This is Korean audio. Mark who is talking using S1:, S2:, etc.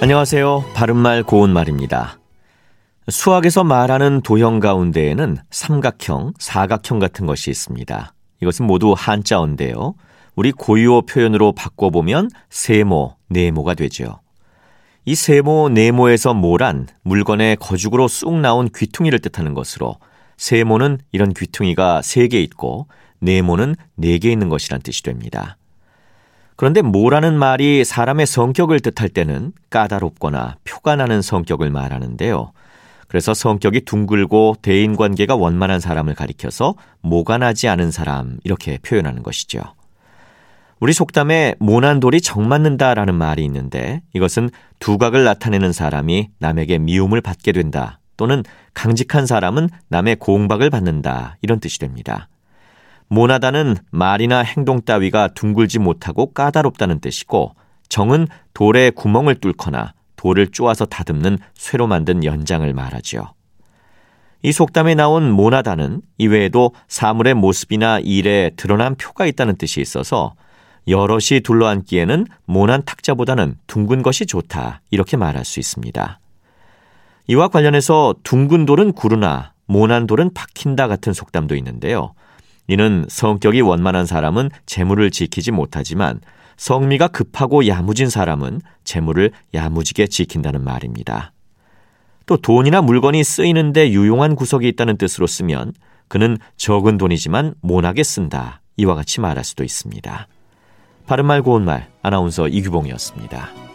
S1: 안녕하세요. 바른말 고운말입니다. 수학에서 말하는 도형 가운데에는 삼각형, 사각형 같은 것이 있습니다. 이것은 모두 한자어인데요. 우리 고유어 표현으로 바꿔보면 세모, 네모가 되죠. 이 세모, 네모에서 모란 물건의 거죽으로 쑥 나온 귀퉁이를 뜻하는 것으로 세모는 이런 귀퉁이가 세 개 있고 네모는 네 개 있는 것이란 뜻이 됩니다. 그런데 모라는 말이 사람의 성격을 뜻할 때는 까다롭거나 표가 나는 성격을 말하는데요. 그래서 성격이 둥글고 대인 관계가 원만한 사람을 가리켜서 모가 나지 않은 사람 이렇게 표현하는 것이죠. 우리 속담에 모난 돌이 정 맞는다라는 말이 있는데 이것은 두각을 나타내는 사람이 남에게 미움을 받게 된다 또는 강직한 사람은 남의 공박을 받는다 이런 뜻이 됩니다. 모나다는 말이나 행동 따위가 둥글지 못하고 까다롭다는 뜻이고 정은 돌에 구멍을 뚫거나 돌을 쪼아서 다듬는 쇠로 만든 연장을 말하지요. 이 속담에 나온 모나다는 이외에도 사물의 모습이나 일에 드러난 표가 있다는 뜻이 있어서 여럿이 둘러앉기에는 모난 탁자보다는 둥근 것이 좋다 이렇게 말할 수 있습니다. 이와 관련해서 둥근 돌은 구르나 모난 돌은 박힌다 같은 속담도 있는데요. 이는 성격이 원만한 사람은 재물을 지키지 못하지만 성미가 급하고 야무진 사람은 재물을 야무지게 지킨다는 말입니다. 또 돈이나 물건이 쓰이는데 유용한 구석이 있다는 뜻으로 쓰면 그는 적은 돈이지만 모나게 쓴다. 이와 같이 말할 수도 있습니다. 바른말 고운말 아나운서 이규봉이었습니다.